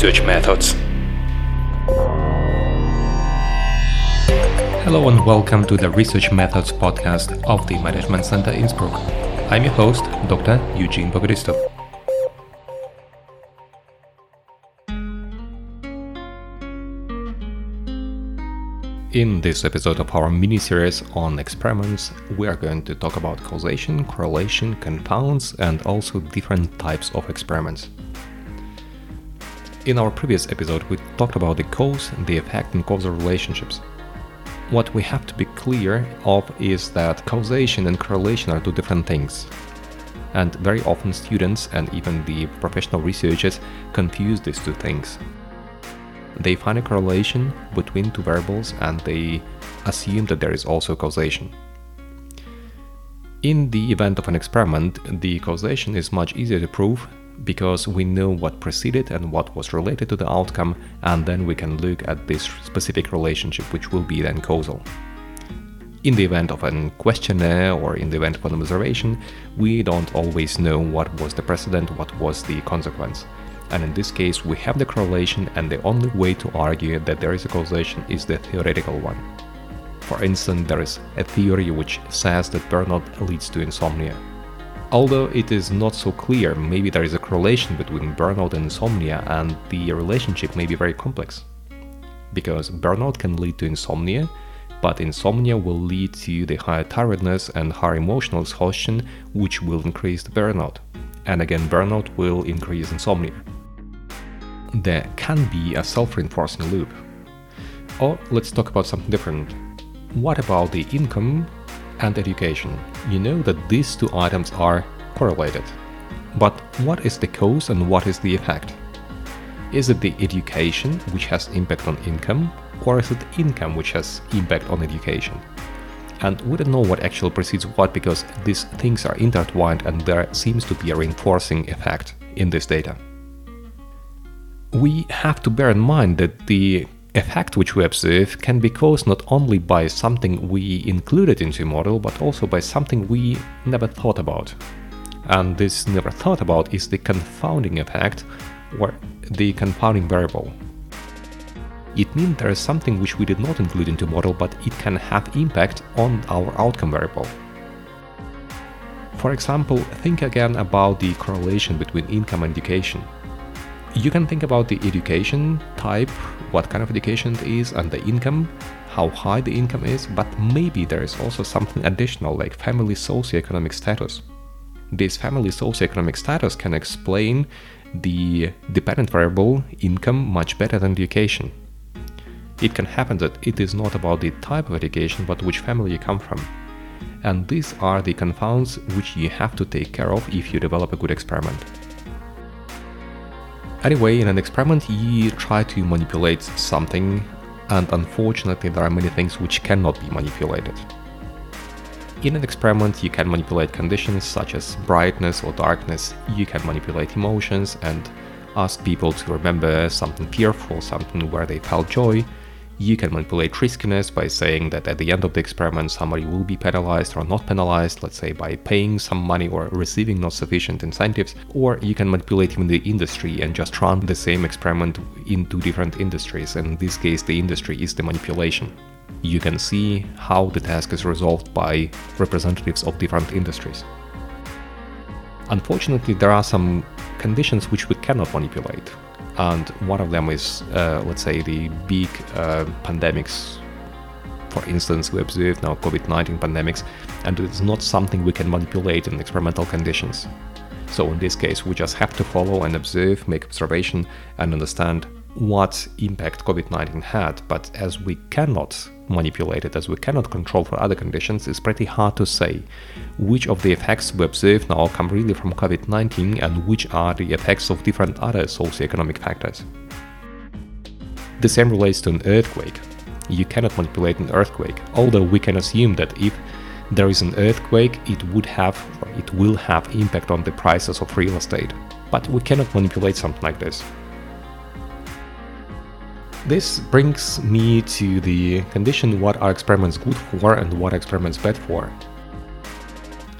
research methods. Hello and welcome to the Research Methods podcast of the Management Center Innsbruck. I'm your host, Dr. Eugene Bogodistov. In this episode of our mini series on experiments, we are going to talk about causation, correlation, confounds, and also different types of experiments. In our previous episode, we talked about the cause, the effect, and causal relationships. What we have to be clear of is that causation and correlation are two different things. And very often, students and even the professional researchers confuse these two things they find a correlation between two variables and they assume that there is also causation. In the event of an experiment, the causation is much easier to prove because we know what preceded and what was related to the outcome, and then we can look at this specific relationship, which will be then causal. In the event of a questionnaire or in the event of an observation, we don't always know what was the precedent, what was the consequence and in this case we have the correlation and the only way to argue that there is a causation is the theoretical one. For instance, there is a theory which says that burnout leads to insomnia. Although it is not so clear, maybe there is a correlation between burnout and insomnia and the relationship may be very complex. Because burnout can lead to insomnia, but insomnia will lead to the higher tiredness and higher emotional exhaustion, which will increase the burnout. And again, burnout will increase insomnia there can be a self-reinforcing loop. Or let's talk about something different. What about the income and education? You know that these two items are correlated. But what is the cause and what is the effect? Is it the education which has impact on income, or is it income which has impact on education? And we don't know what actually precedes what because these things are intertwined and there seems to be a reinforcing effect in this data we have to bear in mind that the effect which we observe can be caused not only by something we included into model, but also by something we never thought about. And this never thought about is the confounding effect or the confounding variable. It means there is something which we did not include into model, but it can have impact on our outcome variable. For example, think again about the correlation between income and education. You can think about the education type, what kind of education it is, and the income, how high the income is, but maybe there is also something additional like family socioeconomic status. This family socioeconomic status can explain the dependent variable income much better than education. It can happen that it is not about the type of education but which family you come from. And these are the confounds which you have to take care of if you develop a good experiment. Anyway, in an experiment you try to manipulate something and unfortunately there are many things which cannot be manipulated. In an experiment you can manipulate conditions such as brightness or darkness, you can manipulate emotions and ask people to remember something fearful, something where they felt joy, you can manipulate riskiness by saying that at the end of the experiment somebody will be penalized or not penalized, let's say by paying some money or receiving not sufficient incentives, or you can manipulate even the industry and just run the same experiment in two different industries, and in this case the industry is the manipulation. You can see how the task is resolved by representatives of different industries. Unfortunately, there are some conditions which we cannot manipulate and one of them is, uh, let's say, the big uh, pandemics. For instance, we observe now COVID-19 pandemics, and it's not something we can manipulate in experimental conditions. So in this case, we just have to follow and observe, make observation, and understand what impact COVID-19 had. But as we cannot manipulate it, as we cannot control for other conditions, it's pretty hard to say which of the effects we observe now come really from COVID-19 and which are the effects of different other socioeconomic factors. The same relates to an earthquake. You cannot manipulate an earthquake, although we can assume that if there is an earthquake, it would have it will have impact on the prices of real estate. But we cannot manipulate something like this. This brings me to the condition what are experiments good for and what are experiments bad for.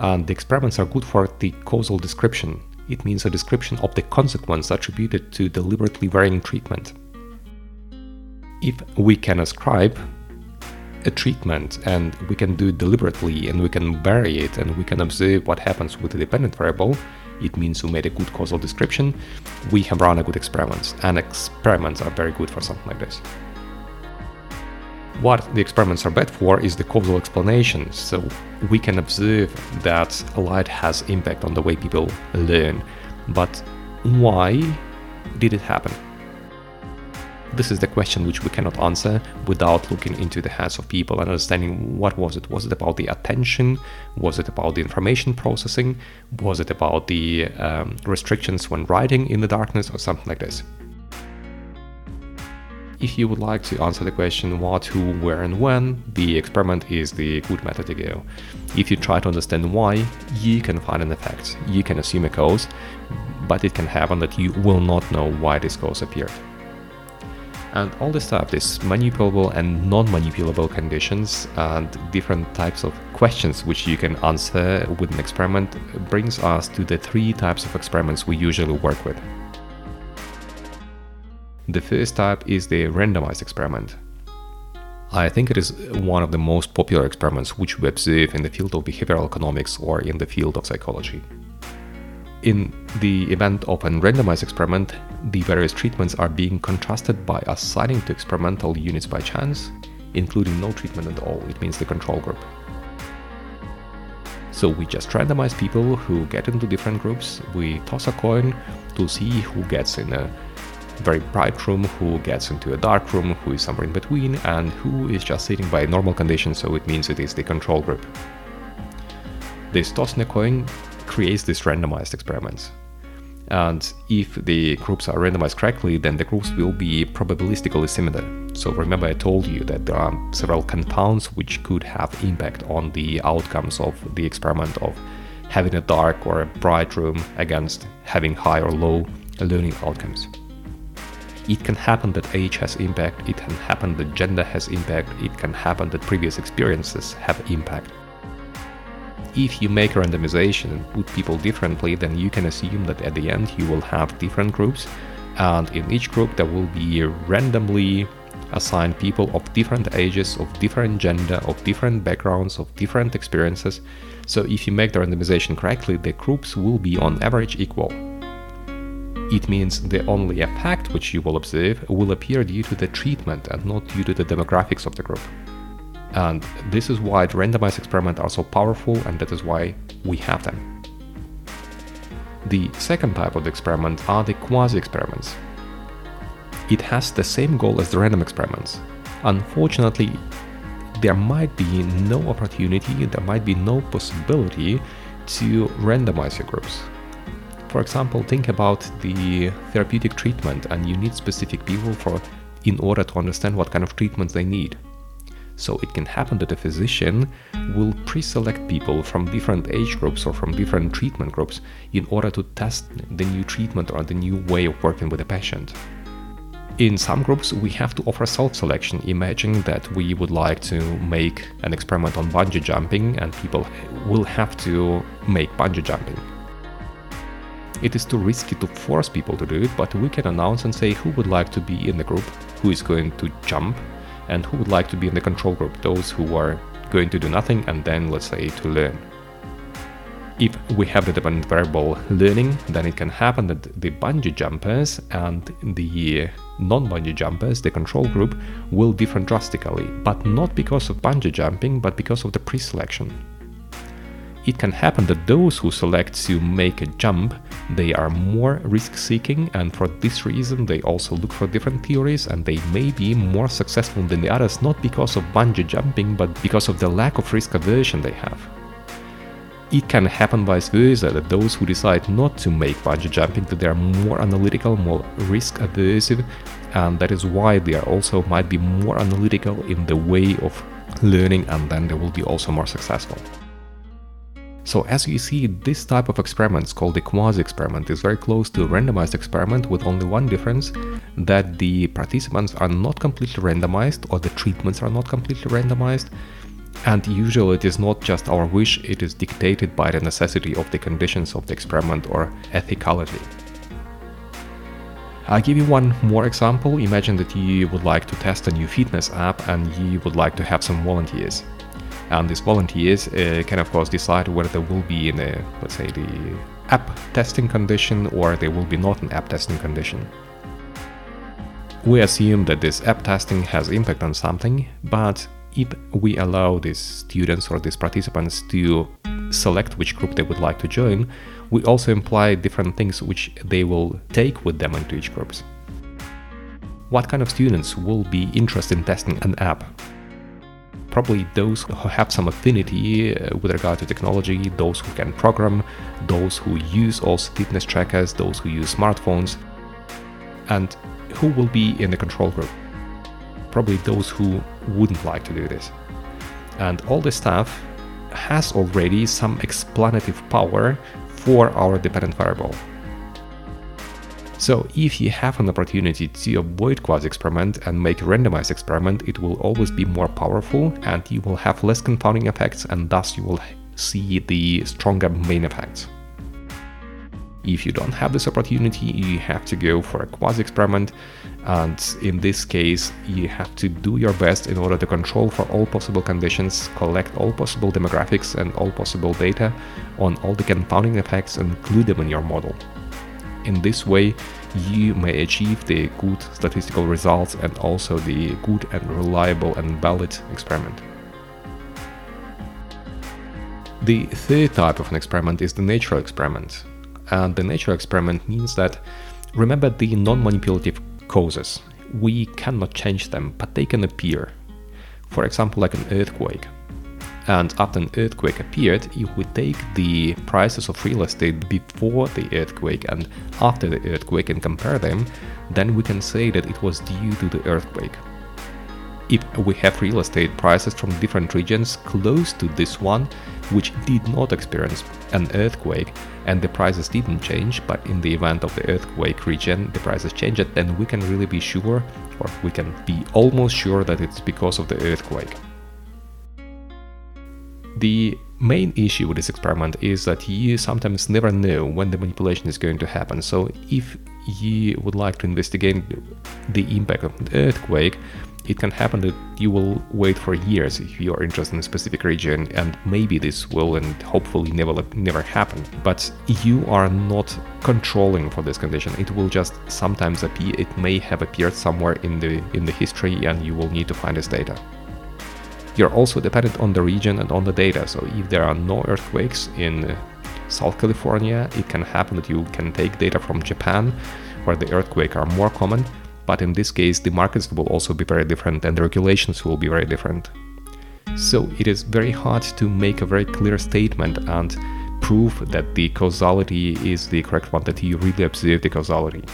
And the experiments are good for the causal description. it means a description of the consequence attributed to deliberately varying treatment. If we can ascribe a treatment and we can do it deliberately and we can vary it and we can observe what happens with the dependent variable, it means we made a good causal description, we have run a good experiment. And experiments are very good for something like this. What the experiments are bad for is the causal explanation. So we can observe that light has impact on the way people learn. But why did it happen? This is the question which we cannot answer without looking into the heads of people and understanding what was it. Was it about the attention? Was it about the information processing? Was it about the um, restrictions when writing in the darkness or something like this? If you would like to answer the question what, who, where, and when, the experiment is the good method to go. If you try to understand why, you can find an effect. You can assume a cause, but it can happen that you will not know why this cause appeared. And all this stuff, these manipulable and non-manipulable conditions and different types of questions which you can answer with an experiment brings us to the three types of experiments we usually work with. The first type is the randomized experiment. I think it is one of the most popular experiments which we observe in the field of behavioral economics or in the field of psychology. In the event of a randomized experiment, the various treatments are being contrasted by assigning to experimental units by chance, including no treatment at all, it means the control group. So we just randomize people who get into different groups, we toss a coin to see who gets in a very bright room, who gets into a dark room, who is somewhere in between, and who is just sitting by normal conditions, so it means it is the control group. This tossing a coin creates these randomized experiments. And if the groups are randomized correctly, then the groups will be probabilistically similar. So remember I told you that there are several confounds which could have impact on the outcomes of the experiment of having a dark or a bright room against having high or low learning outcomes. It can happen that age has impact, it can happen that gender has impact, it can happen that previous experiences have impact if you make randomization and put people differently, then you can assume that at the end you will have different groups, and in each group there will be randomly assigned people of different ages, of different gender, of different backgrounds, of different experiences. So if you make the randomization correctly, the groups will be on average equal. It means the only effect which you will observe will appear due to the treatment and not due to the demographics of the group. And this is why the randomized experiments are so powerful and that is why we have them. The second type of the experiment are the quasi-experiments. It has the same goal as the random experiments. Unfortunately, there might be no opportunity, there might be no possibility to randomize your groups. For example, think about the therapeutic treatment and you need specific people for in order to understand what kind of treatments they need. So it can happen that a physician will pre-select people from different age groups or from different treatment groups in order to test the new treatment or the new way of working with a patient. In some groups, we have to offer self-selection. Imagine that we would like to make an experiment on bungee jumping and people will have to make bungee jumping. It is too risky to force people to do it, but we can announce and say who would like to be in the group, who is going to jump, and who would like to be in the control group, those who are going to do nothing and then, let's say, to learn. If we have the dependent variable learning, then it can happen that the bungee jumpers and the non-bungee jumpers, the control group, will differ drastically, but not because of bungee jumping, but because of the pre-selection it can happen that those who select to make a jump they are more risk seeking and for this reason they also look for different theories and they may be more successful than the others not because of bungee jumping but because of the lack of risk aversion they have. It can happen vice versa that those who decide not to make bungee jumping that they are more analytical, more risk aversive and that is why they are also might be more analytical in the way of learning and then they will be also more successful. So as you see, this type of experiments called the quasi-experiment is very close to a randomized experiment with only one difference, that the participants are not completely randomized or the treatments are not completely randomized. And usually it is not just our wish, it is dictated by the necessity of the conditions of the experiment or ethicality. I'll give you one more example. Imagine that you would like to test a new fitness app and you would like to have some volunteers. And these volunteers uh, can, of course, decide whether they will be in a, let's say, the app testing condition or they will be not in app testing condition. We assume that this app testing has impact on something, but if we allow these students or these participants to select which group they would like to join, we also imply different things which they will take with them into each groups. What kind of students will be interested in testing an app? Probably those who have some affinity uh, with regard to technology, those who can program, those who use also fitness trackers, those who use smartphones, and who will be in the control group probably those who wouldn't like to do this. And all this stuff has already some explanative power for our dependent variable. So if you have an opportunity to avoid quasi-experiment and make a randomized experiment, it will always be more powerful and you will have less confounding effects and thus you will see the stronger main effects. If you don't have this opportunity, you have to go for a quasi-experiment and in this case you have to do your best in order to control for all possible conditions, collect all possible demographics and all possible data on all the confounding effects and include them in your model. In this way, you may achieve the good statistical results and also the good and reliable and valid experiment. The third type of an experiment is the natural experiment. And the natural experiment means that remember the non-manipulative causes. We cannot change them, but they can appear. For example, like an earthquake. And after an earthquake appeared, if we take the prices of real estate before the earthquake and after the earthquake and compare them, then we can say that it was due to the earthquake if we have real estate prices from different regions close to this one, which did not experience an earthquake and the prices didn't change, but in the event of the earthquake region the prices changed, then we can really be sure, or we can be almost sure that it's because of the earthquake. The main issue with this experiment is that you sometimes never know when the manipulation is going to happen. So if you would like to investigate the impact of the earthquake, it can happen that you will wait for years if you are interested in a specific region, and maybe this will and hopefully never never happen. But you are not controlling for this condition. It will just sometimes appear. It may have appeared somewhere in the in the history, and you will need to find this data. You're also dependent on the region and on the data. So if there are no earthquakes in uh, South California, it can happen that you can take data from Japan, where the earthquakes are more common, but in this case the markets will also be very different and the regulations will be very different. So it is very hard to make a very clear statement and prove that the causality is the correct one, that you really observe the causality.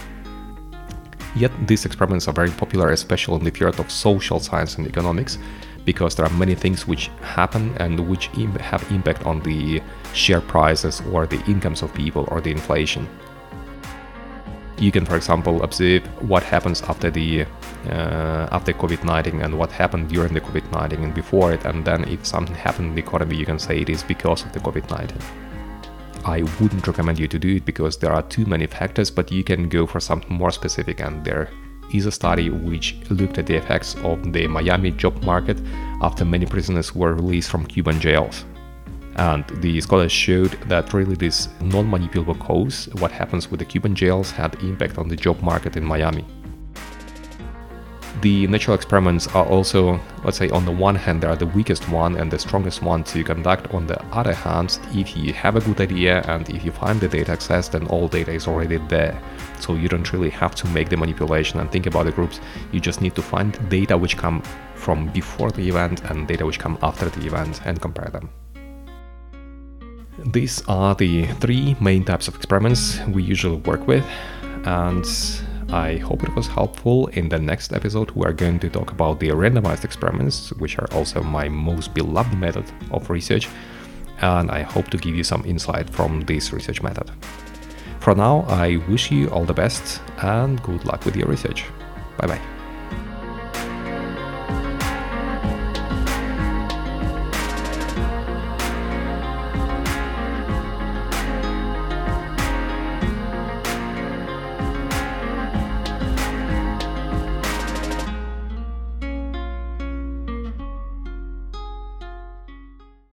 Yet these experiments are very popular, especially in the field of social science and economics, because there are many things which happen and which have impact on the share prices or the incomes of people or the inflation you can, for example, observe what happens after the uh, after COVID-19 and what happened during the COVID-19 and before it, and then if something happened in the economy, you can say it is because of the COVID-19. I wouldn't recommend you to do it because there are too many factors, but you can go for something more specific, and there is a study which looked at the effects of the Miami job market after many prisoners were released from Cuban jails. And the scholars showed that really this non-manipulable cause, what happens with the Cuban jails, had impact on the job market in Miami. The natural experiments are also, let's say, on the one hand, they are the weakest one and the strongest one to conduct. On the other hand, if you have a good idea and if you find the data access, then all data is already there. So you don't really have to make the manipulation and think about the groups. You just need to find data which come from before the event and data which come after the event and compare them. These are the three main types of experiments we usually work with, and I hope it was helpful. In the next episode, we are going to talk about the randomized experiments, which are also my most beloved method of research, and I hope to give you some insight from this research method. For now, I wish you all the best and good luck with your research. Bye bye.